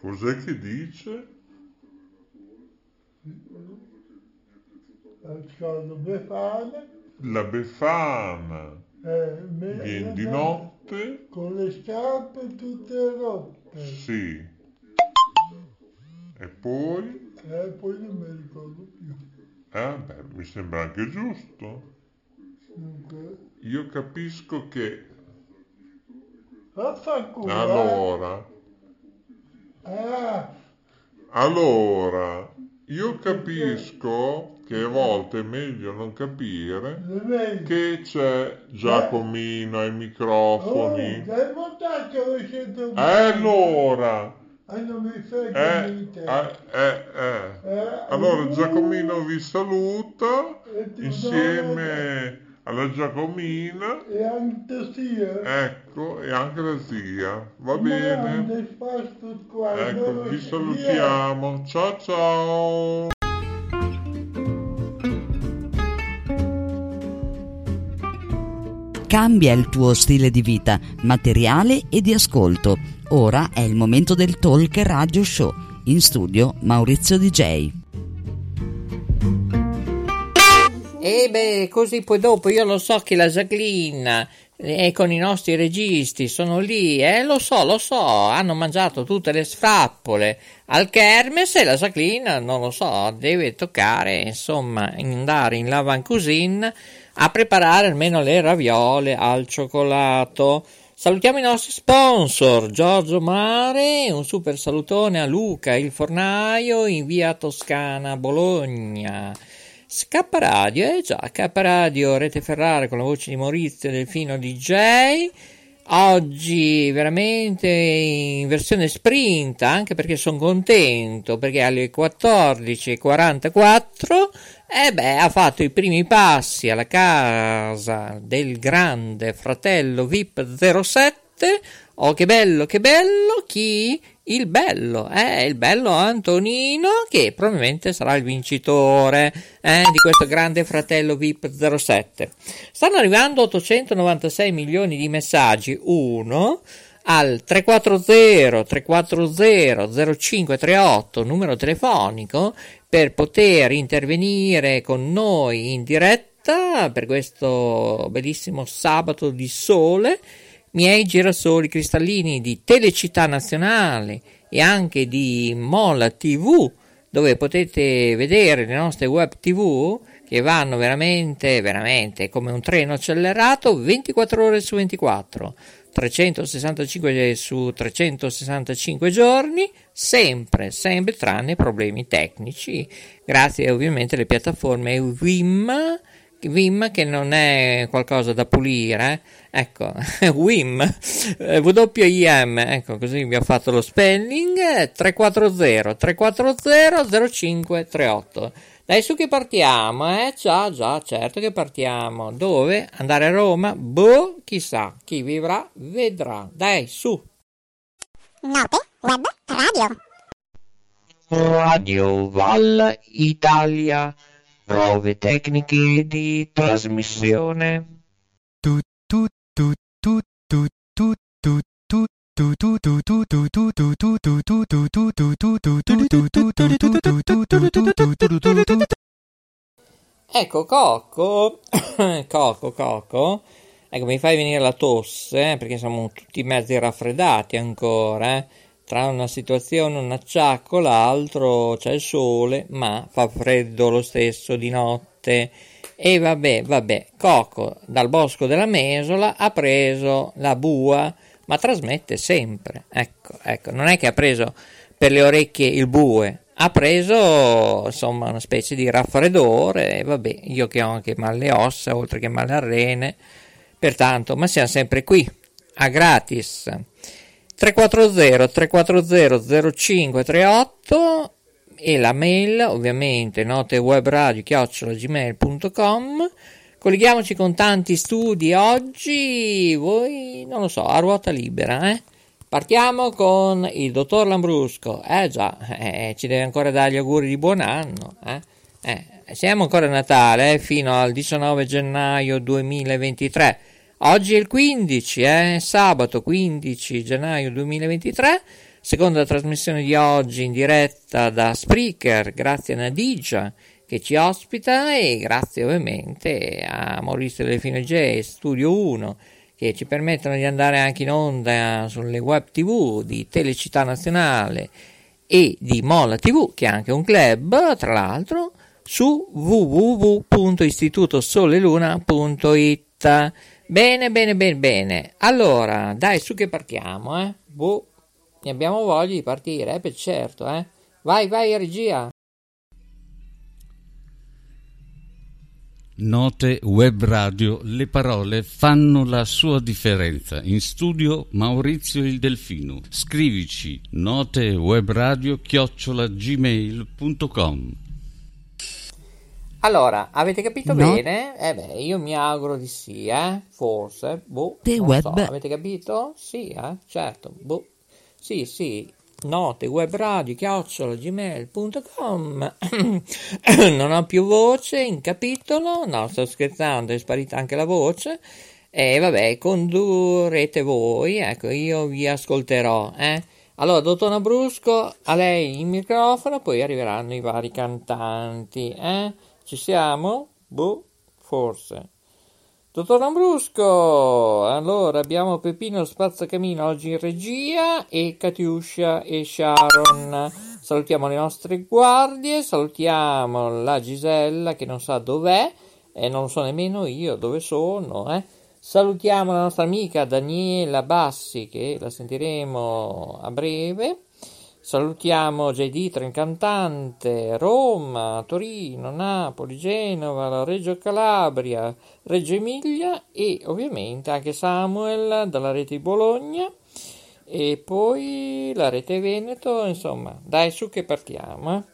Cos'è che dice? La Befana Eh, viene di notte? Con le scarpe tutte rotte. Sì. E poi? Eh, poi non mi ricordo più. Eh, beh, mi sembra anche giusto. Dunque, Io capisco che vaffanculo. eh. allora, Ah, allora, io capisco che a volte è meglio non capire che c'è Giacomino ai Oh, microfoni. montaggio le sento E allora, Ah, frega eh, eh, eh, eh. Eh, Allora uh, Giacomino vi saluta e insieme alla Giacomina, E anche sia. ecco, e anche la zia. Va bene? Ecco, vi salutiamo. Ciao ciao. Cambia il tuo stile di vita, materiale e di ascolto. Ora è il momento del Talk Radio Show. In studio Maurizio DJ. E beh, così poi dopo io lo so che la Jacqueline e con i nostri registi sono lì, eh, lo so, lo so, hanno mangiato tutte le sfrappole al Kermes e la Jacqueline, non lo so, deve toccare, insomma, andare in Lavan Cuisine a preparare almeno le raviole al cioccolato. Salutiamo i nostri sponsor, Giorgio Mare, un super salutone a Luca, il fornaio in via Toscana, Bologna. Scappa Radio, eh già, Scappa Radio, Rete Ferrara con la voce di Maurizio Delfino DJ. Oggi veramente in versione sprint, anche perché sono contento, perché alle 14.44 e beh, ha fatto i primi passi alla casa del grande fratello VIP 07. Oh, che bello, che bello! Chi? Il bello, eh, il bello Antonino, che probabilmente sarà il vincitore eh, di questo grande fratello VIP 07. Stanno arrivando 896 milioni di messaggi, uno al 340 340 0538 numero telefonico per poter intervenire con noi in diretta per questo bellissimo sabato di sole. Miei girasoli cristallini di Telecittà Nazionale e anche di Mola TV dove potete vedere le nostre web tv che vanno veramente veramente come un treno accelerato 24 ore su 24 365 su 365 giorni, sempre, sempre tranne problemi tecnici, grazie ovviamente alle piattaforme Wim, Wim che non è qualcosa da pulire, eh. ecco, Wim, eh, W-I-M, ecco, così vi ho fatto lo spelling, 340 340 0538. Dai su che partiamo, eh? Già, già, certo che partiamo. Dove? Andare a Roma? Boh, chissà. Chi vivrà vedrà. Dai, su. Note Web Radio. Radio Val Italia. Prove tecniche di trasmissione. Ecco, Coco, Coco, Coco, ecco, mi fai venire la tosse, eh, perché siamo tutti mezzi raffreddati ancora, eh. Tra una situazione, un acciacco, l'altro c'è il sole, ma fa freddo lo stesso di notte. E vabbè, vabbè, Coco dal bosco della Mesola ha preso la bua, ma trasmette sempre. Ecco, ecco, non è che ha preso per le orecchie il bue, ha preso insomma una specie di raffreddore, e vabbè, io che ho anche male ossa, oltre che male alle rene, pertanto, ma siamo sempre qui, a gratis. 340 340 0538 e la mail ovviamente notewebradio chiocciolagmail.com colleghiamoci con tanti studi oggi voi non lo so a ruota libera eh? Partiamo con il dottor Lambrusco. Eh già, eh, ci deve ancora dare gli auguri di buon anno. Eh? Eh, siamo ancora a Natale eh, fino al 19 gennaio 2023. Oggi è il 15, eh, sabato 15 gennaio 2023. Seconda trasmissione di oggi in diretta da Spreaker, grazie a Nadigia che ci ospita e grazie ovviamente a Maurizio Delfino J, Studio 1 che ci permettono di andare anche in onda sulle web tv di Telecittà Nazionale e di Mola TV, che è anche un club, tra l'altro, su www.istitutosoleluna.it. Bene, bene, bene, bene. Allora, dai, su che partiamo, eh? Boh, ne abbiamo voglia di partire, eh? Per certo, eh? Vai, vai, regia. Note web radio, le parole fanno la sua differenza. In studio Maurizio il Delfino. Scrivici note web radio chiocciolagmail.com. Allora, avete capito no. bene? Eh beh, io mi auguro di sì, eh? Forse, boh. The web. So. Avete capito? Sì, eh? Certo, boh. Sì, sì, note web radio chiocciolagmail.com non ho più voce in capitolo. No sto scherzando è sparita anche la voce. E vabbè condurrete voi. Ecco io vi ascolterò eh. Allora dottor Nabrusco a lei il microfono poi arriveranno i vari cantanti eh. Ci siamo? boh forse Dottor Lambrusco, allora abbiamo Peppino Spazzacamino oggi in regia e Katiuscia e Sharon. Salutiamo le nostre guardie, salutiamo la Gisella che non sa dov'è e non so nemmeno io dove sono. Eh. Salutiamo la nostra amica Daniela Bassi che la sentiremo a breve. Salutiamo JD Trencantante, Roma, Torino, Napoli, Genova, Reggio Calabria, Reggio Emilia e ovviamente anche Samuel dalla rete di Bologna e poi la rete Veneto, insomma, dai su che partiamo. Eh?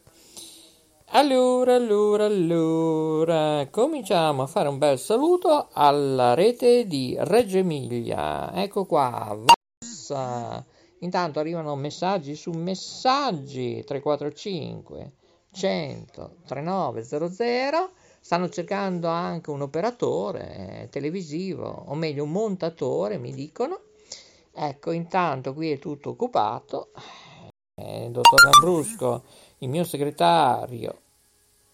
Allora, allora, allora, cominciamo a fare un bel saluto alla rete di Reggio Emilia. Ecco qua, Vassa. Intanto arrivano messaggi su messaggi 345 100 3900. Stanno cercando anche un operatore eh, televisivo, o meglio un montatore, mi dicono. Ecco, intanto qui è tutto occupato. Eh, dottor Lambrusco, il mio segretario,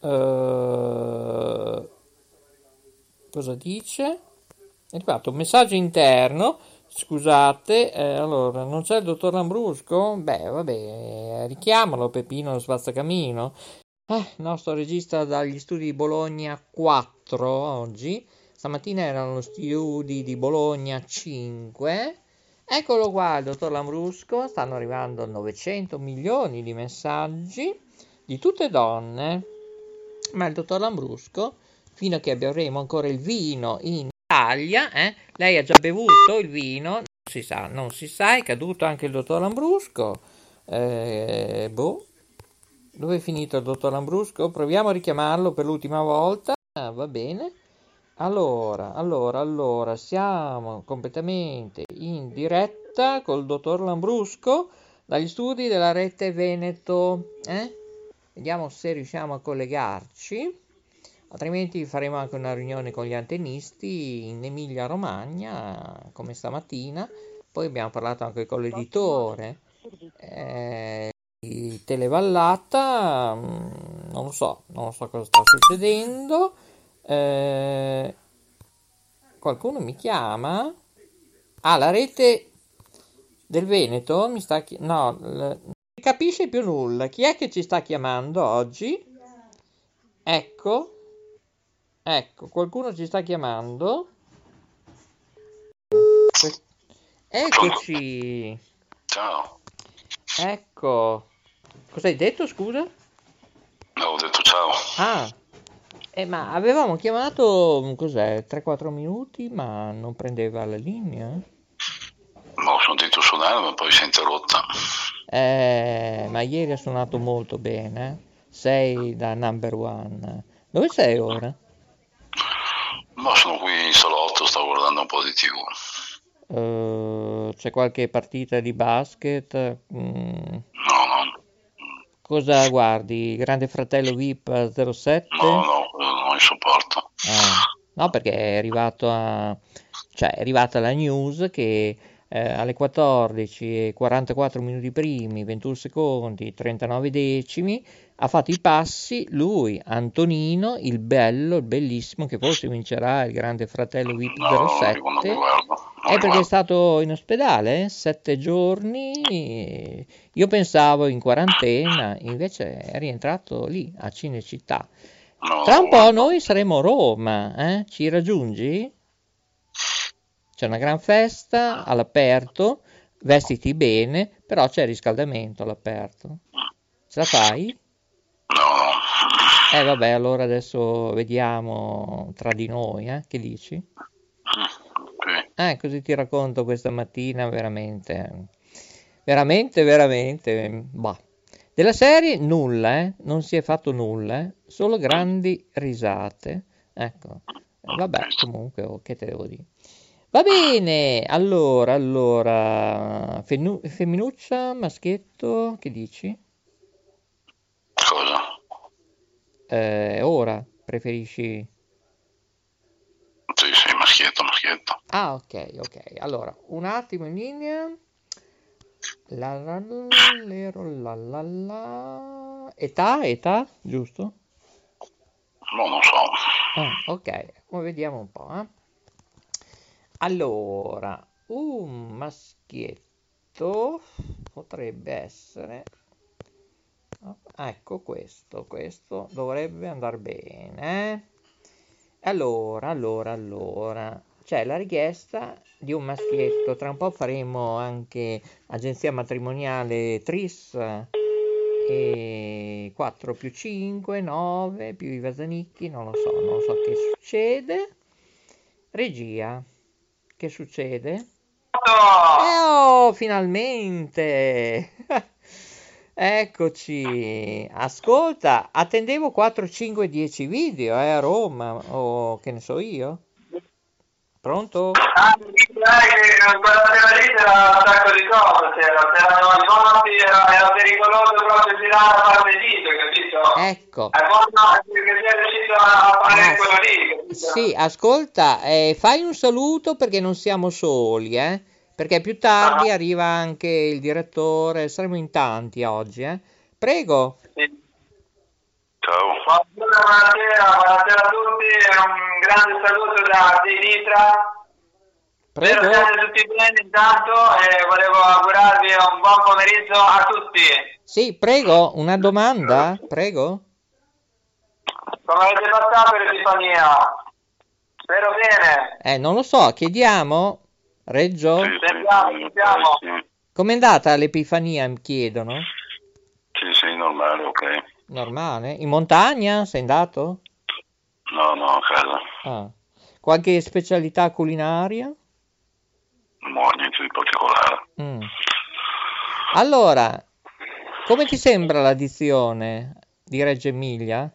eh, cosa dice? È arrivato un messaggio interno Scusate, eh, allora, non c'è il dottor Lambrusco? Beh, vabbè, richiamalo Peppino lo spazzacamino. Eh, nostro regista dagli studi di Bologna 4 oggi. Stamattina erano studi di Bologna 5. Eccolo qua, il dottor Lambrusco. Stanno arrivando 900 milioni di messaggi di tutte donne. Ma il dottor Lambrusco, fino a che avremo ancora il vino in Italia, eh? lei ha già bevuto il vino, non si sa, non si sa, è caduto anche il dottor Lambrusco. Eh, boh, dove è finito il dottor Lambrusco? Proviamo a richiamarlo per l'ultima volta. Ah, va bene. Allora, allora, allora, siamo completamente in diretta col dottor Lambrusco dagli studi della rete Veneto. Eh? Vediamo se riusciamo a collegarci altrimenti faremo anche una riunione con gli antennisti in Emilia Romagna come stamattina. Poi abbiamo parlato anche con l'editore. Eh, di Televallata mm, non lo so non so cosa sta succedendo. Eh, qualcuno mi chiama. Ah la rete del Veneto mi sta chi- no l- non capisce più nulla. Chi è che ci sta chiamando oggi? Ecco Ecco, qualcuno ci sta chiamando. Eccoci. Ciao. Ecco. Cosa hai detto, scusa? No, ho detto ciao. Ah. Eh, ma avevamo chiamato, cos'è, 3-4 minuti, ma non prendeva la linea? Ma ho sentito suonare, ma poi si è interrotta. Eh, ma ieri ha suonato molto bene. Sei da number one. Dove sei ora? Ma sono qui in salotto, sto guardando un po' di tv. Eh, c'è qualche partita di basket? Mm, No, no, cosa guardi? Grande Fratello VIP 07? no, no, non li sopporto. Ah, no, perché è arrivato a, cioè è arrivata la news che eh, alle 14 e 44 minuti primi, 21 secondi, 39 decimi, ha fatto i passi lui, Antonino, il bello, il bellissimo, che forse vincerà il grande fratello VIP No, non li 07. non guardo. Non È li perché è stato in ospedale, eh, sette giorni, io pensavo in quarantena, invece è rientrato lì a Cinecittà. No, Tra un po' noi saremo a Roma, eh? Ci raggiungi? C'è una gran festa all'aperto, vestiti bene, però c'è riscaldamento all'aperto. Ce la fai? No. Eh vabbè, allora adesso vediamo tra di noi, eh? Che dici? Ok. Eh, così ti racconto questa mattina veramente, veramente, veramente, bah. Della serie nulla, eh? Non si è fatto nulla, eh? Solo grandi risate. Ecco, Eh, vabbè, comunque, oh, che te devo dire. Va bene, allora, allora, femminuccia, maschietto, che dici? Cosa? Eh, ora, preferisci... Sì, sì, maschietto, maschietto. Ah, ok, ok. Allora, un attimo in linea. La la la la la la. Età, età, giusto? No, non so. Ah, ok, ma vediamo un po', eh. Allora, un maschietto potrebbe essere... Ecco questo, questo dovrebbe andare bene. Allora, allora, allora, c'è la richiesta di un maschietto. Tra un po' faremo anche agenzia matrimoniale Tris e 4 più 5, 9 più i Vasanicchi, non lo so, non so che succede. Regia, che succede? Eh, oh, finalmente! Eccoci, ascolta, attendevo 4, 5, 10 video eh, a Roma, o che ne so io. Pronto? Ah, sera lì c'era un sacco di cose, c'era, c'erano i morti, era, era pericoloso proprio girare a fare dito, capito? Ecco. È buono che sia riuscito a fare Ah, quello lì, capito? Sì, ascolta, eh, fai un saluto perché non siamo soli, eh? Perché più tardi arriva anche il direttore, saremo in tanti oggi, eh? Prego. Ciao. Buonasera, buonasera, a tutti, un grande saluto da di Nitra. Spero Prego. siate tutti bene intanto e volevo augurarvi un buon pomeriggio a tutti. Sì, prego, una domanda? Prego. Come avete passato l'Epifania? Spero bene. Eh, non lo so, chiediamo. Reggio? Sì, sì, Sentiamo, sì, Com'è andata l'Epifania, mi chiedono? Sì, sì, normale, ok. Normale? In montagna? Sei andato? No, no, a casa. Ah. Qualche specialità culinaria? No, niente di particolare. Mm. Allora, come ti sembra l'addizione di Reggio Emilia?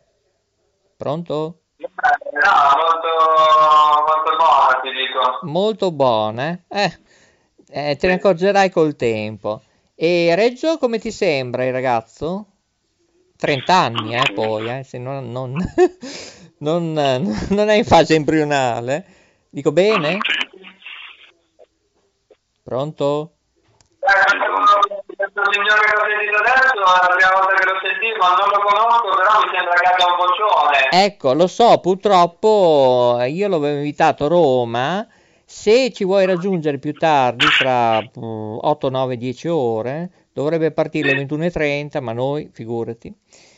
Pronto? Eh, No, molto, molto buona ti dico. Molto buona, eh? Eh, te ne accorgerai col tempo. E Reggio, come ti sembra il ragazzo? 30 anni, eh, poi, eh, se non, non, non, non è in fase embrionale. Dico bene? Pronto? Questo, signore che ho sentito adesso è la prima volta che lo sentivo, non lo conosco, però mi sembra che abbia un vocione. Ecco, lo so, purtroppo eh, io l'avevo invitato a Roma. Se ci vuoi raggiungere più tardi, tra mm, 8, 9, 10 ore, dovrebbe partire alle 21.30, ma noi, figurati,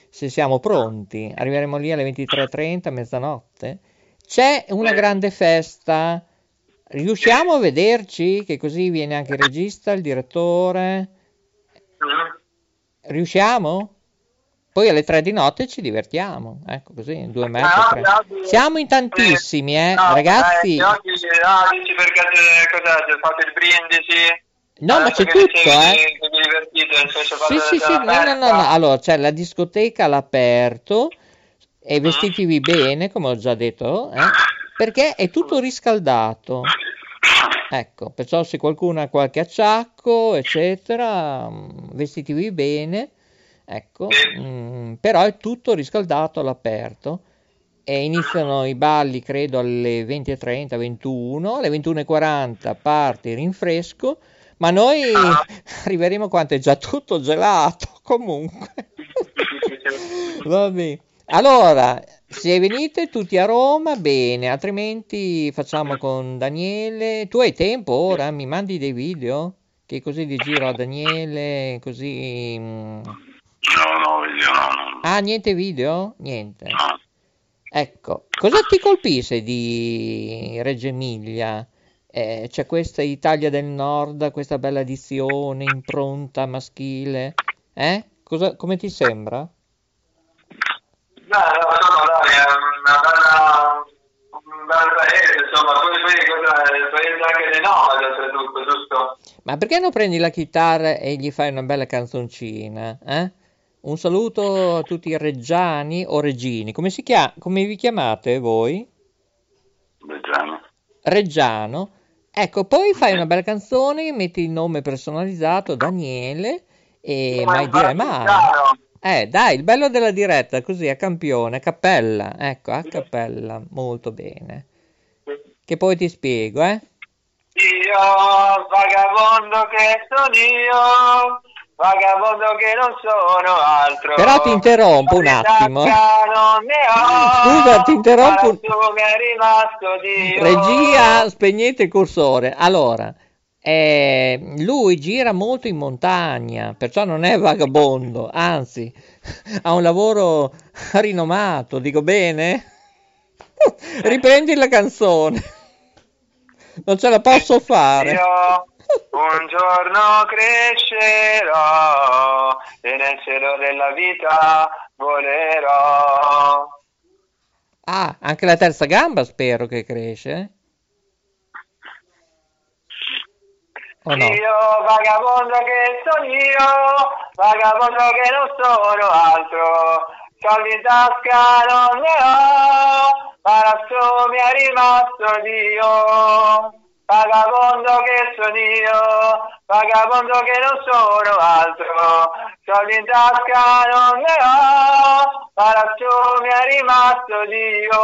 se siamo pronti, arriveremo lì alle 23.30, mezzanotte. C'è una grande festa. Riusciamo a vederci? Che così viene anche il regista, il direttore. Mm. Riusciamo? Poi alle 3 di notte ci divertiamo, ecco così, due e mezzo, Ah, tre. Siamo in tantissimi, eh, No, ragazzi. eh, oggi, ah, dici perché c'è fatto il brindisi? No, ma Adesso c'è tutto, eh. Sì, fate sì, sì, no, no, no, no. Allora, c'è la discoteca all'aperto e vestitevi bene, come ho già detto, eh, perché è tutto riscaldato. Ecco, perciò se qualcuno ha qualche acciacco, eccetera, mm, vestitevi bene, ecco, mm, però è tutto riscaldato all'aperto e iniziano i balli credo alle 20.30, 21, alle 21.40 parte il rinfresco, ma noi arriveremo quanto è già tutto gelato comunque. Vabbè. Allora, se venite tutti a Roma, bene, altrimenti facciamo con Daniele. Tu hai tempo ora? Mi mandi dei video? Che così di giro a Daniele, così... mm. No, no, video no, no. Ah, niente video? Niente. Ecco, cosa ti colpisce di Reggio Emilia? Eh, c'è questa Italia del Nord, questa bella edizione, impronta maschile. Eh? Cosa, come ti sembra? Beh, insomma, dai, è una bella, un bel paese, insomma, poi, poi cosa, è il paese anche dei nomadi, oltretutto, giusto? Ma perché non prendi la chitarra e gli fai una bella canzoncina? Eh? Un saluto a tutti i reggiani o reggini. Come, si chia- come vi chiamate voi? Reggiano. Reggiano. Ecco, poi fai una bella canzone, metti il nome personalizzato, Daniele, e mai dire mai. Eh, dai, il bello della diretta, così a campione, a cappella, ecco, a cappella, molto bene. Che poi ti spiego, eh? Io, vagabondo che sono io, vagabondo che non sono altro. Però ti interrompo un attimo. eh. Scusa, ti interrompo un-. Regia, spegnete il cursore. Allora, eh, lui gira molto in montagna, perciò non è vagabondo, anzi, ha un lavoro rinomato, dico bene? Riprendi la canzone. Non ce la posso fare. Io un giorno crescerò e nel cielo della vita volerò. Ah, anche la terza gamba spero che cresce. Eh? O no? Io vagabondo che sono io, vagabondo che non sono altro, soldi in tasca non ne ho, ma lassù mi è rimasto Dio. Vagabondo che sono io, vagabondo che non sono altro, soldi in tasca non ne ho, ma lassù mi è rimasto Dio.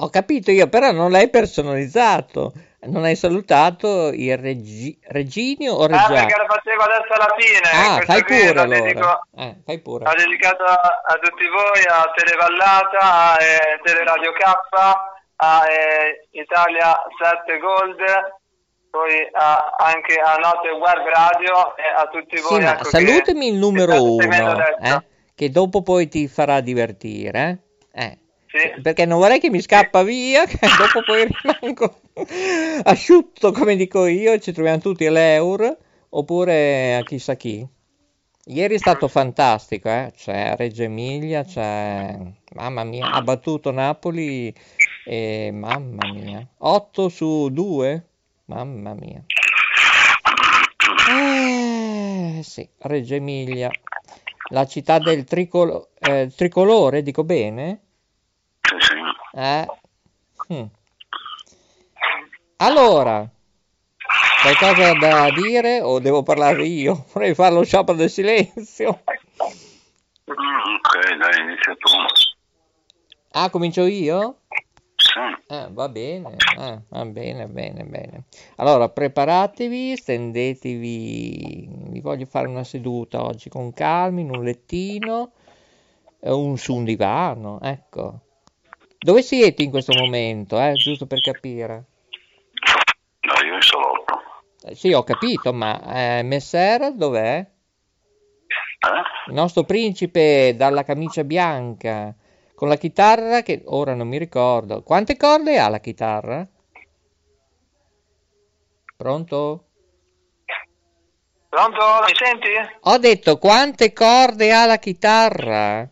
Ho capito io, però non l'hai personalizzato. Non hai salutato il Reggi- Reginio o Ah, Reggiano? perché lo facevo adesso alla fine. Ah, fai pure lo allora. dedico- Eh, fai pure. Ho dedicato a, a tutti voi, a Televallata, a eh, Teleradio K, a eh, Italia 7 Gold, poi a- anche a Note Web Radio e a tutti Sì, voi. ma ecco, salutami il numero uno, eh, che dopo poi ti farà divertire. eh. Eh, Sì. Perché non vorrei che mi scappa via, che dopo poi rimango asciutto, come dico io, e ci troviamo tutti all'Eur, oppure a chissà chi. Ieri è stato fantastico, eh? C'è Reggio Emilia, c'è... Mamma mia, ha battuto Napoli e mamma mia. 8 su 2? Mamma mia. Eh, sì, Reggio Emilia, la città del tricolo- eh, tricolore, dico bene? Eh. mm. Allora, qualcosa da dire o devo parlare io? Vorrei fare lo sciopero del silenzio. Ok, dai, inizia tu. Ah, comincio io? Sì. Eh, va bene, eh, va bene, bene, bene. Allora, preparatevi, stendetevi. Vi voglio fare una seduta oggi con calma, in un lettino, eh, un, su un divano, ecco. Dove siete in questo momento, eh? Giusto per capire. In salotto. Eh, Sì, ho capito, ma eh, Messer dov'è? Il nostro principe dalla camicia bianca, con la chitarra che ora non mi ricordo. Quante corde ha la chitarra? Pronto? Pronto? Mi senti? Ho detto quante corde ha la chitarra?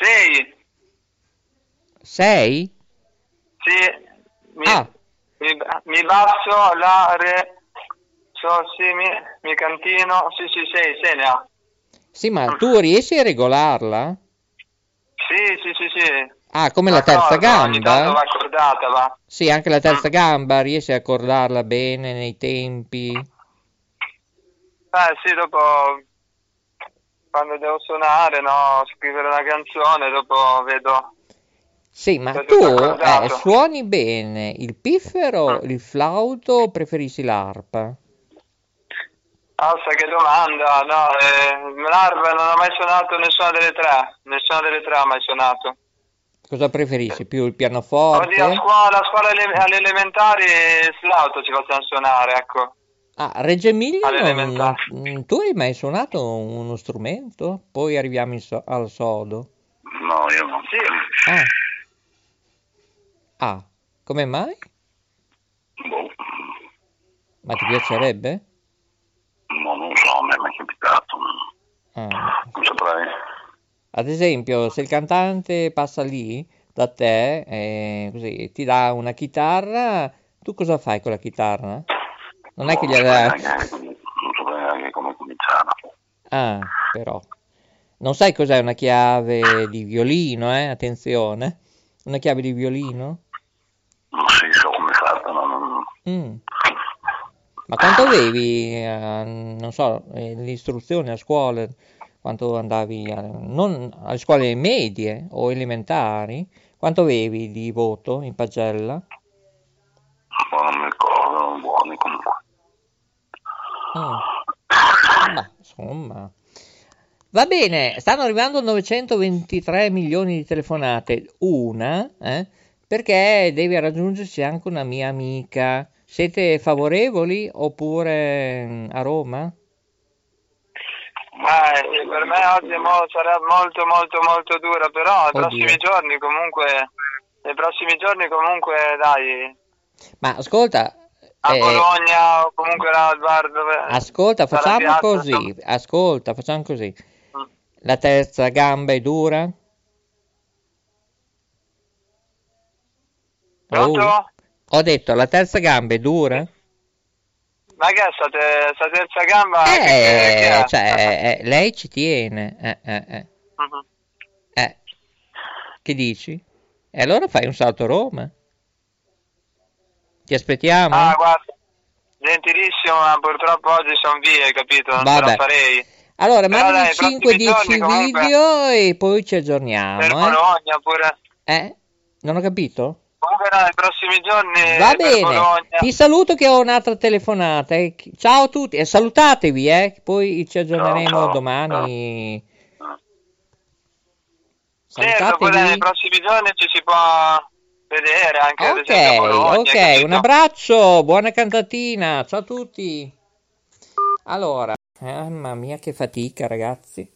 Sì, Sei? sì. Mi, Ah, mi, mi basso, la, re, sol, sì, mi, mi cantino. Sì, sì, sì, sì, ne ha. sì, ma tu riesci a regolarla? Sì, sì, sì, sì. Ah, come la terza D'accordo, Ogni tanto va gamba? accordata, va. Sì, anche la terza gamba, riesci a accordarla bene nei tempi? Eh sì, dopo quando devo suonare, no, scrivere una canzone, dopo vedo Sì, ma tu eh, suoni bene il piffero, il flauto o preferisci l'arpa? Ah, sai che domanda, no, eh, l'arpa non ho mai suonato nessuna delle tre, nessuna delle tre ha mai suonato. Cosa preferisci? Più il pianoforte? Oddio, a scuola, a scuola ele- alle elementari il flauto ci facevano suonare, ecco. Ah, Reggio Emilia, non- tu hai mai suonato uno strumento? Poi arriviamo so- al sodo. No, io non. Sì, Ah. Ah, come mai? Boh, Ma ti piacerebbe? no, non lo so, a me mi è capitato. Ah. Non saprei. Ad esempio, se il cantante passa lì da te, eh, così, ti dà una chitarra, tu cosa fai con la chitarra? Non è che gliela... neanche, non saprei neanche come cominciare. Ah, però. Non sai cos'è una chiave di violino, eh? Attenzione. Una chiave di violino? Non sì, so come fatta, no, non... Mm. Ma quanto avevi, eh, non so, eh, le istruzioni a scuola, quanto andavi, a- non alle scuole medie o elementari, quanto avevi di voto in pagella? boh, non mi ricordo, buoni comunque. Mm. Ma, insomma. Va bene, stanno arrivando 923 milioni di telefonate, una, eh, perché deve raggiungersi anche una mia amica. Siete favorevoli oppure mm, a Roma? Eh, per me oggi mo- sarà molto molto molto dura, però nei prossimi giorni comunque, nei prossimi giorni comunque dai, Ma ascolta, a eh, Bologna o comunque là al bar dove... ascolta, facciamo piazza, così, insomma. ascolta, facciamo così. Mm. La terza gamba è dura? Pronto? Oh, ho detto, la terza gamba è dura? Ma che è sta, te- sta terza gamba? che- che- che Eh, è? cioè, eh, lei ci tiene. Eh, eh, eh. Mhm. Eh. Che dici? E allora fai un salto a Roma? Ti aspettiamo? Ah, guarda, gentilissimo, ma purtroppo oggi sono via, hai capito? Non Vabbè. la farei. allora, mandami dai, i prossimi 5-10 giorni comunque- video e poi ci Per aggiorniamo. Eh? Bologna pure. Eh? Non ho capito? No, nei prossimi giorni Va bene, ti saluto che ho un'altra telefonata. eh. Ciao a tutti e salutatevi, eh. Poi ci aggiorneremo Ciao, ciao. domani. Certo, poi dai, nei Salutatevi. prossimi giorni ci si può vedere anche Ok, Bologna, ok, un abbraccio, buona cantatina, ciao a tutti. Allora, mamma mia che fatica ragazzi.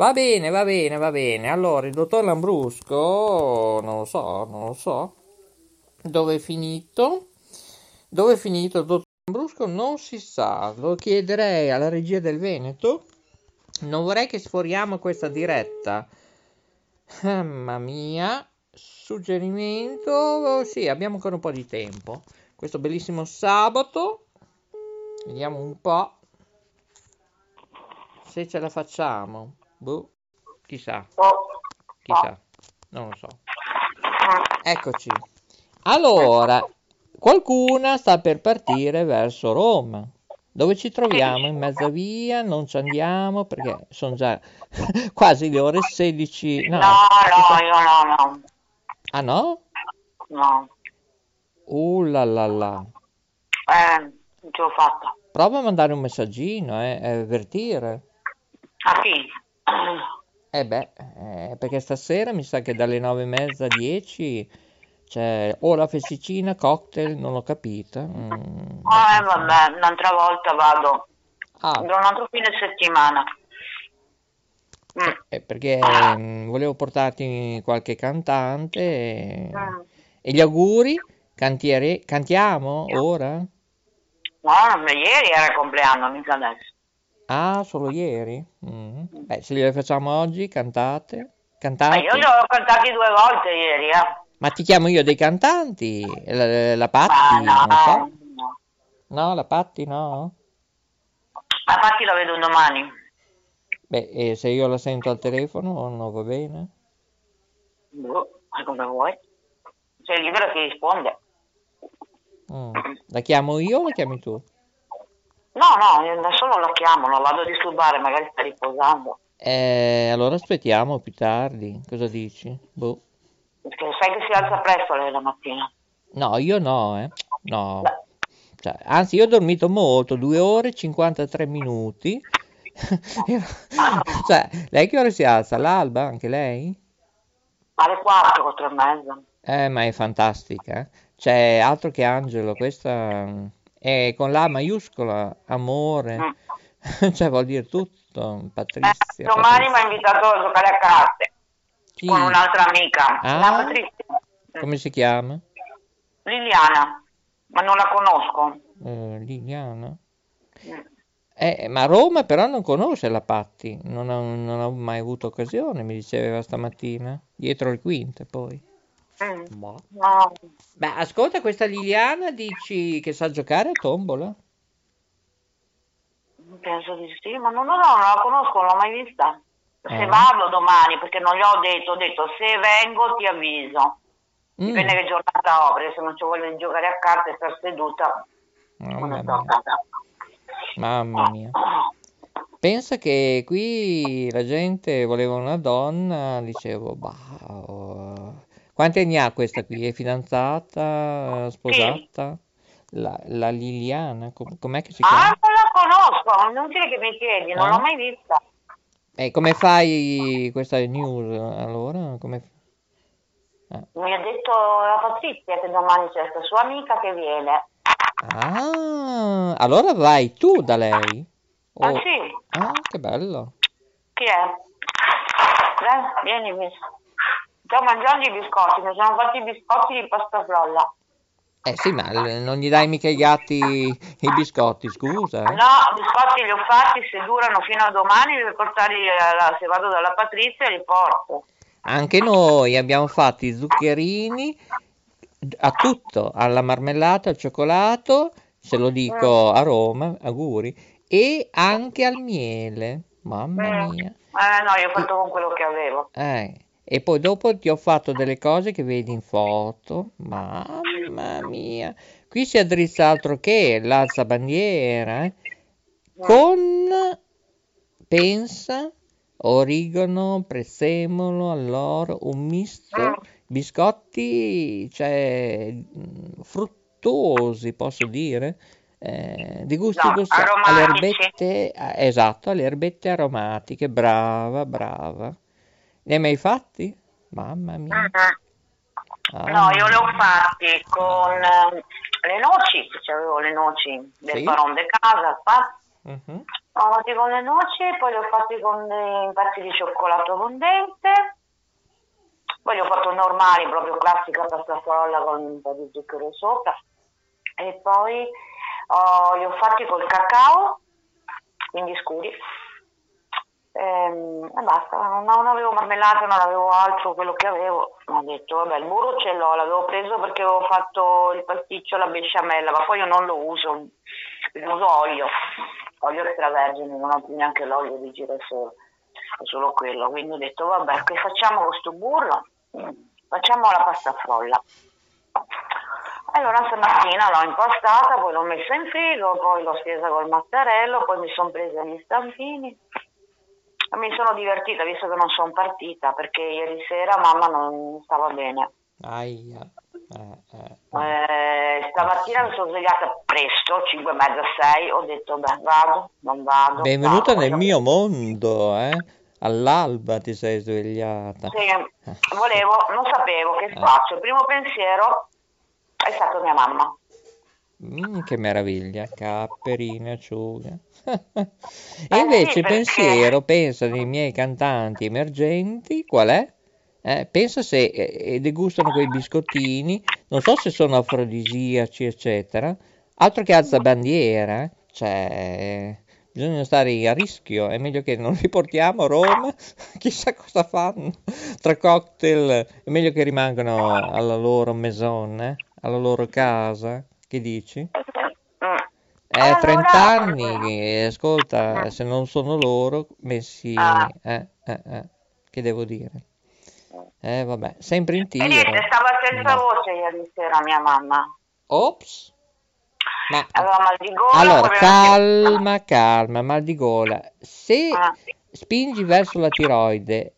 Va bene, va bene, va bene. Allora, il dottor Lambrusco, non lo so, non lo so. Dove è finito? Dove è finito il dottor Lambrusco? Non si sa. Lo chiederei alla regia del Veneto. Non vorrei che sforiamo questa diretta. Mamma mia, suggerimento, sì, abbiamo ancora un po' di tempo. Questo bellissimo sabato, vediamo un po' se ce la facciamo. Boh, chissà, chissà, non lo so. Eccoci. Allora, qualcuna sta per partire verso Roma. Dove ci troviamo? In mezza via? Non ci andiamo perché sono già quasi le ore 16. No, No, no, io no, no, Ah no? no. Uh là là là. Eh, non ce l'ho fatta. Prova a mandare un messaggino, eh, avvertire. A chi? Eh beh, eh, perché stasera mi sa che dalle nove e mezza a 10 c'è o la festicina, cocktail, non l'ho capita. Mm. Eh, vabbè, un'altra volta vado. Ah, Da un altro fine settimana. Mm. eh, perché mm, volevo portarti qualche cantante e, Mm. e gli auguri? Cantiere... Cantiamo ora? No, no, ieri era il compleanno, mica adesso. Ah, solo ieri? Mm. Beh, se li facciamo oggi, cantate? Ma Cantate? io li ho cantati due volte ieri, eh. Ma ti chiamo io dei cantanti? La, la Patti? Ma no, no. No, la Patti no? Ma infatti lo vedo domani. Beh, e se io la sento al telefono non va bene? Boh, ma come vuoi. Sei libero che risponde. Mm. La chiamo io o la chiami tu? No, no, io solo la chiamo, non vado a disturbare, magari sta riposando. Eh, allora aspettiamo più tardi. Cosa dici? Boh. Perché sai che si alza presto lei la mattina. No, io no, eh. No. Cioè, anzi, io ho dormito molto, 2 ore e 53 minuti. cioè, lei che ora si alza? All'alba, anche lei? Alle 4, 4 e mezza. Eh, ma è fantastica. Cioè, altro che angelo, questa mm, è con la maiuscola, amore. cioè, vuol dire tutto, Patrizia. Eh, domani mi ha invitato a giocare a carte Chi? con un'altra amica, Ah? la Patrizia, Come si chiama? Liliana, ma non la conosco. Eh, Liliana? Eh, ma Roma però non conosce la Patti, non ho, non ho mai avuto occasione, mi diceva stamattina, dietro le quinte poi. Mm. Ma- No, Beh, ascolta, questa Liliana dici che sa giocare a tombola? penso di sì, ma no, no, no, non la conosco, non l'ho mai vista. Se Ah. vado domani, perché non gli ho detto, ho detto se vengo ti avviso. Mm, Dipende che giornata ho, perché se non ci voglio giocare a carte e star seduta, mamma non sto a mia, casa. mamma mia. Pensa che qui la gente voleva una donna, dicevo, bah, oh. Quanti anni ha questa qui? È fidanzata, sposata? La, la Liliana, com- com'è che si Ah, chiama? non la conosco, non dire che mi chiedi, non Ah? l'ho mai vista. E come fai questa news allora? Come... Ah. Mi ha detto la Patrizia che domani c'è questa sua amica che viene. Ah, allora vai tu da lei? Ah Oh, sì, ah, che bello. chi è? Dai, vieni, mi... Sto mangiando i biscotti, mi sono fatti i biscotti di pasta frolla. Eh sì, ma non gli dai mica ai gatti i biscotti, scusa. eh? No, i biscotti li ho fatti, se durano fino a domani, devo portarli, alla- se vado dalla Patrizia li porto. Anche noi abbiamo fatto i zuccherini a tutto, alla marmellata, al cioccolato, se lo dico a Roma, auguri, e anche al miele. Mamma mia. Eh no, io ho fatto con quello che avevo. Eh, e poi dopo ti ho fatto delle cose che vedi in foto. Mamma mia. Qui si addrizza altro che l'alzabandiera, eh. Con, pensa, origano, prezzemolo, alloro, un misto, biscotti, cioè, fruttuosi, posso dire, eh, di gusti No, gusti- alle erbette, eh, esatto, alle erbette aromatiche, brava, brava. Ne hai mai fatti? Mamma mia. Ah, No, io le ho fatti con eh, le noci, che c'avevo le noci del Sì. Baron de Casa, qua. mhm. Ho fatti con le noci, poi li ho fatti con dei pezzi di cioccolato fondente, poi li ho fatto normali, proprio classica pasta frolla con un po' di zucchero sopra, e poi oh, li ho fatti col cacao, quindi scuri, e basta, non, avevo marmellata, non avevo altro, quello che avevo, ho detto vabbè il burro ce l'ho, l'avevo preso perché avevo fatto il pasticcio alla besciamella, ma poi io non lo uso, uso olio, olio extravergine, non ho più neanche l'olio di girasole, è solo quello, quindi ho detto vabbè che facciamo questo burro? Mm, Facciamo la pasta frolla. Allora stamattina l'ho impastata, poi l'ho messa in frigo, poi l'ho stesa col mattarello, poi mi sono presa gli stampini. Mi sono divertita visto che non sono partita perché ieri sera mamma non stava bene. Aia. Eh, eh. Eh, stamattina mi sono svegliata presto, 5 e mezza, 6, ho detto beh vado, non vado. Benvenuta vado, nel mio mondo, eh? All'alba ti sei svegliata. Sì, volevo, non sapevo che Eh. faccio. Il primo pensiero è stato mia mamma. Mm, che meraviglia, capperine, acciughe. e Eh invece pensiero, pensa nei miei cantanti emergenti, qual è? Eh, pensa se eh, eh, degustano quei biscottini, non so se sono afrodisiaci, eccetera, altro che alza bandiera, eh. cioè bisogna stare a rischio, è meglio che non li portiamo a Roma, chissà cosa fanno, tra cocktail, è meglio che rimangano alla loro maison, alla loro casa, che dici? Eh, Allora- 30 anni, eh, ascolta, se non sono loro messi, Ah. eh, eh, eh, che devo dire? Eh, vabbè, sempre in E tiro. niente, stava senza No. voce ieri sera mia mamma. Ops. Ma Aveva mal di gola. allora, calma, calma, mal di gola. Se Ah. spingi verso la tiroide,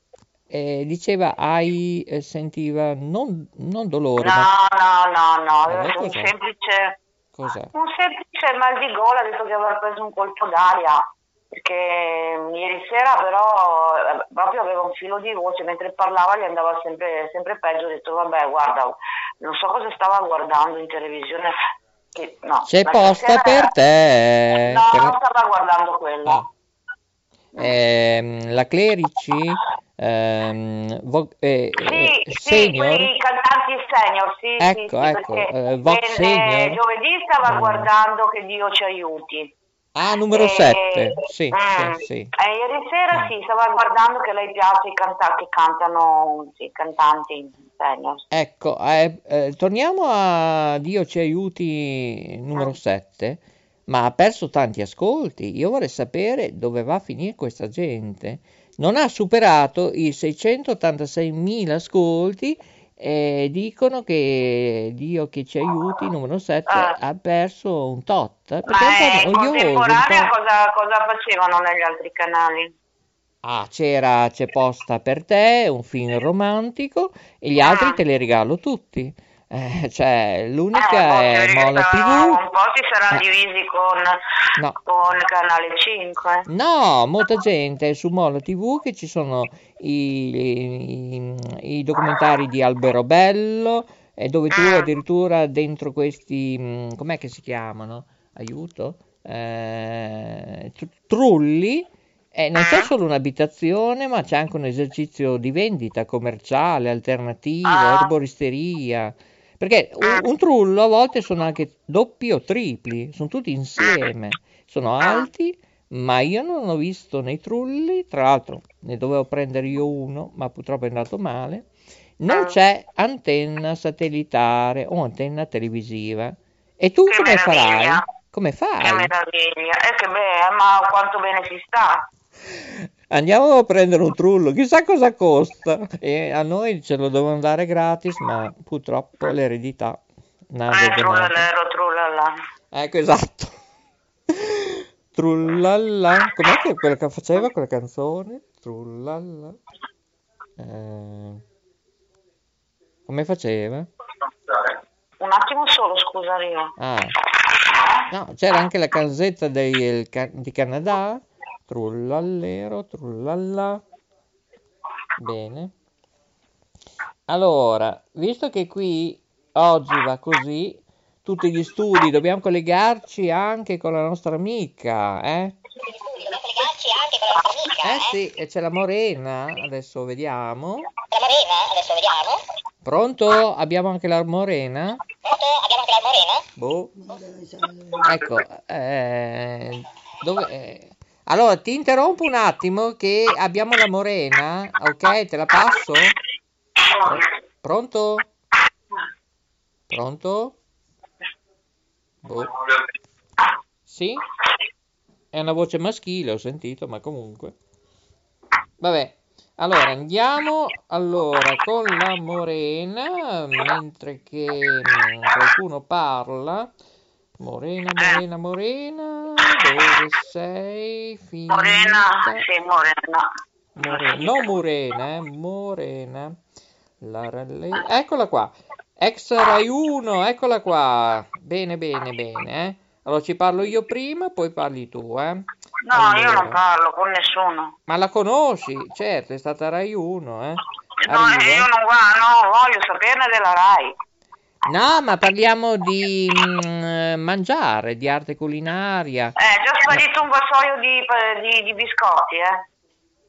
eh, diceva hai, eh, sentiva non, non dolore, No, ma no, no, no, Vabbè, un semplice, cos'è? un semplice mal di gola, ha detto che aveva preso un colpo d'aria, perché ieri sera però eh, proprio aveva un filo di voce, mentre parlava gli andava sempre, sempre peggio, ho detto vabbè guarda, non so cosa stava guardando in televisione, che, no, C'è posta per te. No, per- non stava guardando quello. Ah. Ehm, la Clerici, ehm, vo- eh, Sì, eh, sì, senior, quei cantanti senior, sì, sì, Ecco, sì, ecco, eh, Vox Senior. giovedì stava Mm. guardando Che Dio ci aiuti. ah, numero Eh, 7, sì, mm, sì, sì. ieri sera Mm. sì, stava guardando che lei piace i canta- che cantano, sì, cantanti senior. Ecco, eh, torniamo a Dio ci aiuti numero 7, ma ha perso tanti ascolti. Io vorrei sapere dove va a finire questa gente. Non ha superato i 686.000 ascolti e dicono che Dio che ci aiuti numero 7 Ah. ha perso un tot. Perché Ma un contemporanea po'- cosa, cosa facevano negli altri canali? Ah, c'era C'è posta per te, un film romantico e gli altri Ah. te li regalo tutti. Eh, cioè, Eh, l'unica boh, è stavano- TV. Un po' si saranno Eh. divisi con, No. con Canale 5. No, molta gente è su Mola TV che ci sono i, i- i documentari di Alberobello, e dove tu Ah. addirittura dentro questi, mh, com'è che si chiamano? Aiuto? Eh, tr- trulli. E non c'è Ah. solo un'abitazione, ma c'è anche un esercizio di vendita commerciale, alternativo, Ah. erboristeria. Perché un, un trullo a volte sono anche doppi o tripli, sono tutti insieme, sono alti, ma io non ho visto nei trulli, tra l'altro ne dovevo prendere io uno, ma purtroppo è andato male, non c'è antenna satellitare o antenna televisiva. E tu Che come farai? meraviglia. Come Che fai? meraviglia. E che beh, ma quanto bene si sta. Andiamo a prendere un trullo, chissà cosa costa. E a noi ce lo devono dare gratis, ma purtroppo l'eredità. Nado Eh, trullalero, trullala. Ecco, esatto. Trullalla. Com'è che quella che faceva quella canzone? Trullalla. Eh, come faceva? Un attimo solo, scusa Rio. Ah. No, c'era anche la canzetta dei- ca- di Canada. Trullallero, trullalla. Bene. Allora, visto che qui oggi va così, tutti gli studi, dobbiamo collegarci anche con la nostra amica, eh? Eh sì, e c'è la Morena, adesso vediamo. La Morena, adesso vediamo. Pronto? Abbiamo anche la Morena? Pronto? Abbiamo anche la Morena? Boh. Ecco, eh, dove, eh, Allora, ti interrompo un attimo che abbiamo la Morena, ok? Te la passo? Pronto? Pronto? Boh. Sì? È una voce maschile, ho sentito, ma comunque. Vabbè, allora andiamo allora con la Morena, mentre che mm, qualcuno parla. Morena, Morena, Morena, dove sei? Finita? Morena, sì, Morena. Morena, no Morena, eh, Morena. La ralle- Eccola qua. Ex Rai 1, eccola qua. Bene, bene, bene, eh. Allora ci parlo io prima, poi parli tu, eh. No, io Allora. non parlo con nessuno. Ma la conosci? Certo, è stata Rai 1, eh. No, Arriva. io non guardo, no, voglio saperne della RAI. No, ma parliamo di mm, mangiare, di arte culinaria. Eh, già sparito un vassoio di, di- di biscotti, eh.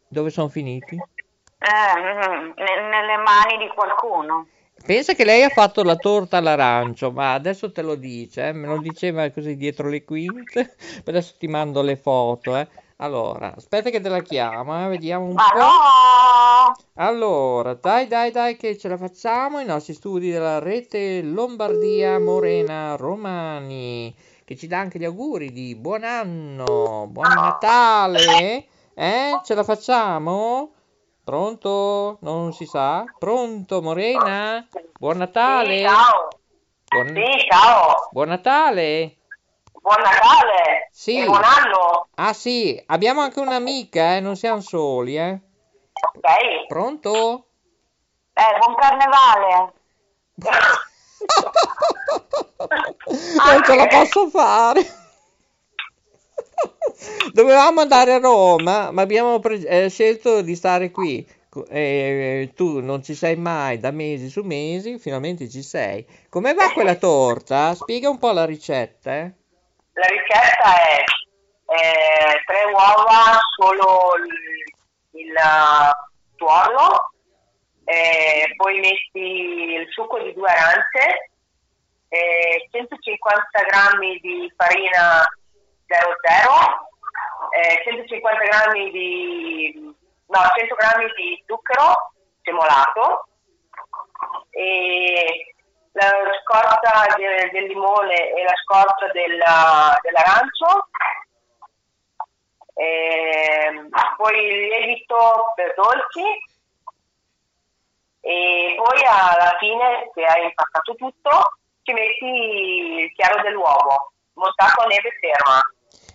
Dove sono finiti? Eh, mm, ne- nelle mani di qualcuno. Pensa che lei ha fatto la torta all'arancio, ma adesso te lo dice, eh, me lo diceva così dietro le quinte, adesso ti mando le foto, eh. Allora, aspetta che te la chiamo, eh, vediamo un Ma po'. Allora, dai, dai, dai, che ce la facciamo. I nostri studi della rete Lombardia Morena Romani, che ci dà anche gli auguri di buon anno, buon Natale. Eh, ce la facciamo? Pronto? Non si sa? Pronto, Morena? Buon Natale? Sì, ciao. Buon, Sì, ciao. Buon Natale? Buon Natale. Sì. Buon anno. Ah sì, abbiamo anche un'amica, eh, non siamo soli, eh. Ok. Pronto? Eh, buon carnevale. Non ce la posso fare. Dovevamo andare a Roma, ma abbiamo pre- eh, scelto di stare qui. Eh, tu non ci sei mai da mesi su mesi, finalmente ci sei. Come va quella torta? Spiega un po' la ricetta, eh. La ricetta è eh, tre uova, solo il, il uh, tuorlo, eh, poi metti il succo di due arance, eh, 150 grammi di farina 00, eh, 150 grammi di no, 100 grammi di zucchero semolato e la scorza de- del limone e la scorza della- dell'arancio, ehm, poi il lievito per dolci e poi alla fine, se hai impaccato tutto, ci metti il chiaro dell'uovo, montato a neve ferma.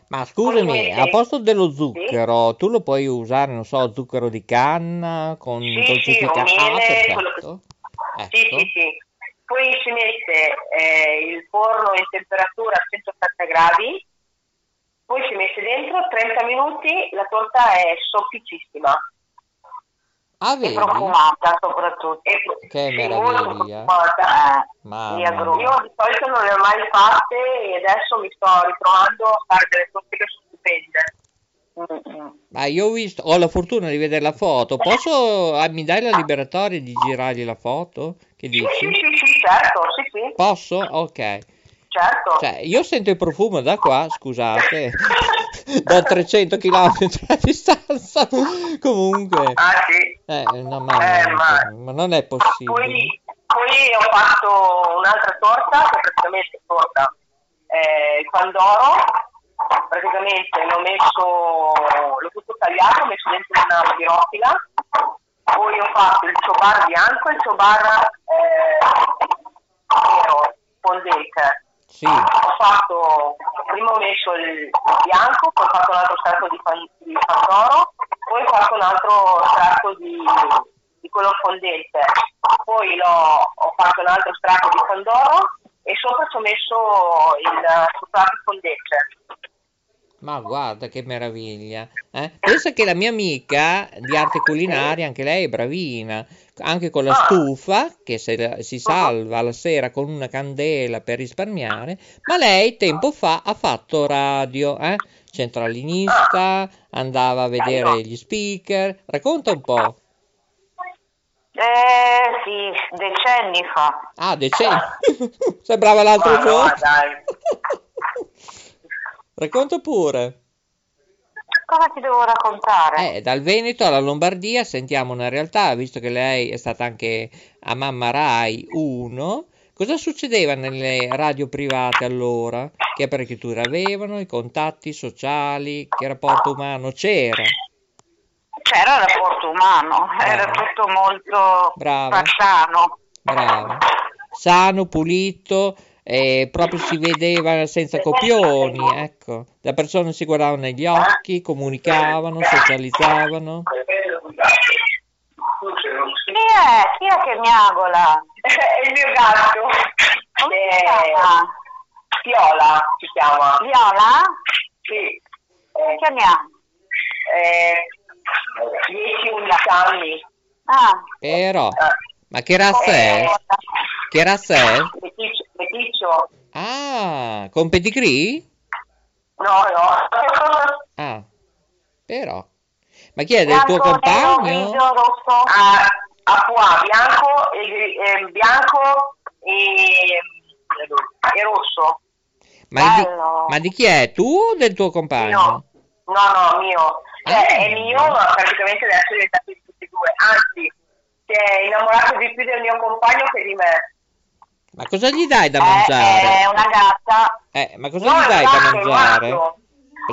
Ma scusami, Sì. a posto dello zucchero, tu lo puoi usare, non so, zucchero di canna con Sì, sì, dolcificato. Ah, miele, quello che- perfetto. Sì, Ecco. sì, sì. Poi si mette eh, il forno in temperatura a 180 gradi, poi si mette dentro 30 minuti, la torta è sofficissima. Ah, E profumata soprattutto. E, Che sì, molto meraviglia. profumata. Mamma Io di solito non le ho mai fatte e adesso mi sto ritrovando a fare delle torte che sono stupende. Ma io ho visto, ho la fortuna di vedere la foto. Posso, ah, mi dai la liberatoria di girargli la foto? Che Sì, dici? sì, sì, sì, certo, sì, sì, Posso? Ok. certo. Cioè, io sento il profumo da qua, scusate, da 300 km a distanza. Comunque, Ah, sì. eh, no, ma, Eh, ma- ma non è possibile. Poi, poi ho fatto un'altra torta, che praticamente torta, eh, il pandoro, praticamente l'ho messo, l'ho tutto tagliato, ho messo dentro una pirofila, poi ho fatto il ciobar bianco e il ciobar eh, nero, fondente. Sì, Ho fatto, prima ho messo il bianco, poi ho fatto un altro strato di, pan- di pandoro, poi ho fatto un altro strato di, di quello fondente, poi l'ho, ho fatto un altro strato di pandoro e sopra ci ho messo il cioccolato fondente. Ma guarda che meraviglia. eh. Pensa che la mia amica di arte culinaria, anche lei è bravina, anche con la Ah. stufa, che se- si salva la sera con una candela per risparmiare, ma lei tempo fa ha fatto radio, eh? centralinista, andava a vedere gli speaker. Racconta un po'. Eh sì, decenni fa. Ah, decenni. Sembrava l'altro Ma no, giorno. dai. Racconta pure. Cosa ti devo raccontare? Eh, dal Veneto alla Lombardia sentiamo una realtà, visto che lei è stata anche a Mamma Rai 1. Cosa succedeva nelle radio private allora? Che apparecchiature avevano, i contatti sociali, che rapporto umano c'era? C'era il rapporto umano, era Eh. tutto molto Brava. sano. Brava. Sano, pulito, e proprio si vedeva senza copioni, ecco. Le persone si guardavano negli occhi, comunicavano, socializzavano. Chi è? Chi è che miagola? È il mio gatto. Come si chiama? Viola si chiama. Viola? Sì. Che ne ha? Eh, 10-11 anni. Ah. Però, ma che razza è? Che razza è? Meticcio. Ah, con pedigree? No, no. Ah, però. Ma chi è del tuo Bianco, nero, compagno? grigio, rosso? Ah, a qua, bianco e, eh, bianco e, e rosso. Ma di, ma di chi è? Tu o del tuo compagno? No, no, mio. Cioè, Ah. è mio, ma praticamente adesso è diventato di tutti e due. Anzi, si è innamorato di più del mio compagno che di me. Ma cosa gli dai da È mangiare? una gatta. Eh, ma cosa No, gli è dai da è mangiare?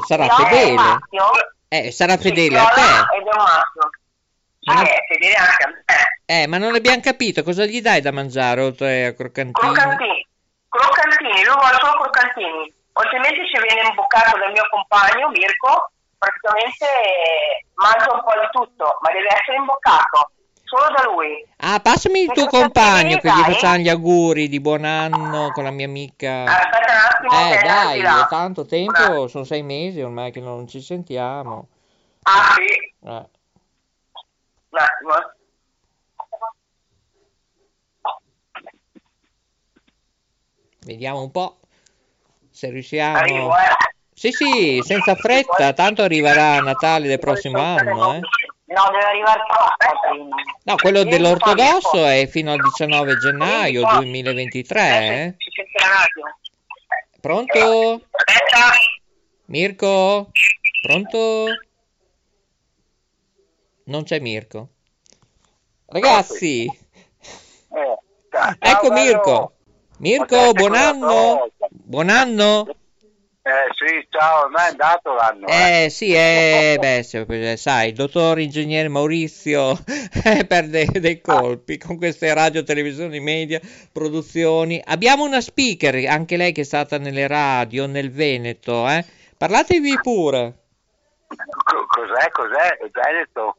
Sarà No, è fedele? Eh, sarà fedele a te? Ed è un maschio. Ma non- Eh, viene anche a me. Eh, ma non abbiamo capito cosa gli dai da mangiare oltre a croccantini? Croccantini. Croccantini, lui vuole solo croccantini. Altrimenti ci viene imboccato dal mio compagno, Mirko, praticamente eh, mangia un po' di tutto, ma deve essere imboccato. Solo da lui. Ah, passami il tuo compagno che gli facciamo gli auguri di buon anno con la mia amica. Aspetta un attimo Eh, dai, è tanto tempo, sono sei mesi ormai che non ci sentiamo. Ah sì, Eh. un attimo. Vediamo un po' se riusciamo. Arrivo, eh. Sì, sì, senza fretta, tanto arriverà Natale del prossimo anno, eh. No, deve arrivare Pasqua prima. No, quello dell'ortodosso è fino al 19 gennaio qua. 2023, eh. Radio. Pronto? Aspetta. Mirko? Pronto? Non c'è Mirko. Ragazzi, Eh, ecco Mirko. Mirko, buon anno. Buon anno. Eh sì, ciao, ormai è andato l'anno. Eh sì, eh, beh, se- eh, sai, il dottor ingegnere Maurizio eh, perde dei colpi con queste radio, televisioni, media, produzioni. Abbiamo una speaker, anche lei che è stata nelle radio, nel Veneto, eh. Parlatevi pure. Co- cos'è, cos'è? È Veneto?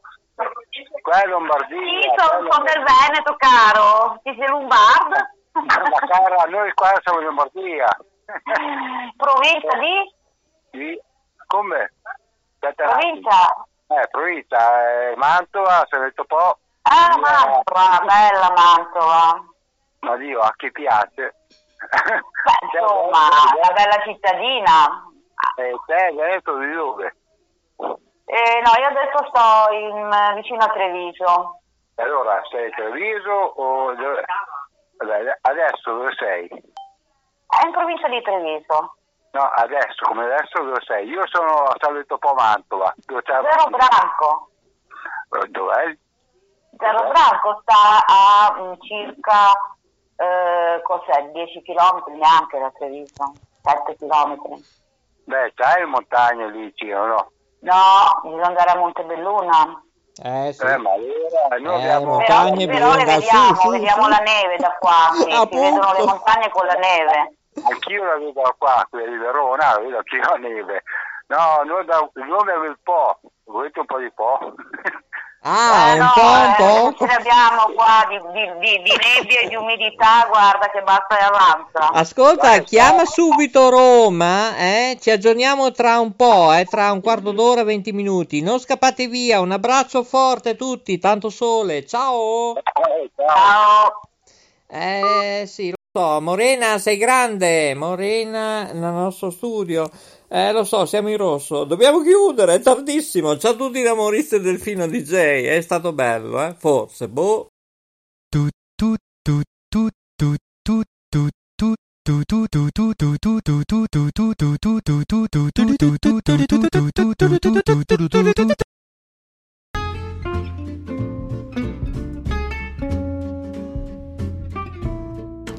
Qua è Lombardia. Sì, sono, sono del. Veneto, caro. Ti sei Lombard? Ma cara, noi qua siamo in Lombardia. Provincia di? Sì. Come? Provincia? Eh, provincia, eh, Mantova, se ne po'. Ah, Via- Mantova, bella Mantova. Ma Dio, a chi piace? Beh, insomma, una bella cittadina. Eh, te, Veneto di dove? Eh, no, io adesso sto in, vicino a Treviso. E Allora, sei a Treviso o dove? Adesso dove sei? È in provincia di Treviso. No, adesso, come adesso dove sei? Io sono a Salvetto Po Mantova. Dove c'è... Zero Branco. Eh, Dov'è? Zero Branco sta a mm, circa, eh, cos'è, 10 km neanche da Treviso. 7 km. Beh, c'hai montagne lì vicino, no? No, bisogna andare a Montebelluna. Eh sì. Eh, ma allora noi Eh, abbiamo... Però, Montagne, però le bisogna- vediamo, su, su, vediamo su. la neve da qua, sì, si vedono le montagne con la neve. Anch'io la vedo da qua, quella di Verona, la vedo anch'io la neve. No, noi da... nome è il Po. Volete un po' di Po? Ah, Eh, un no, po', un eh, po'. Ce ne abbiamo qua di, di, di, di nebbia e di umidità, guarda che basta e avanza. Ascolta, chiama subito Roma, eh? Ci aggiorniamo tra un po', eh? Tra un quarto d'ora, 20 minuti. Non scappate via, un abbraccio forte a tutti, tanto sole, ciao! Eh, ciao. Ciao. Eh sì, so, Morena sei grande, Morena nel nostro studio. Eh lo so, siamo in rosso, dobbiamo chiudere, è tardissimo. Ciao a tutti da Maurizio Delfino DJ, è stato bello, eh? Forse, boh.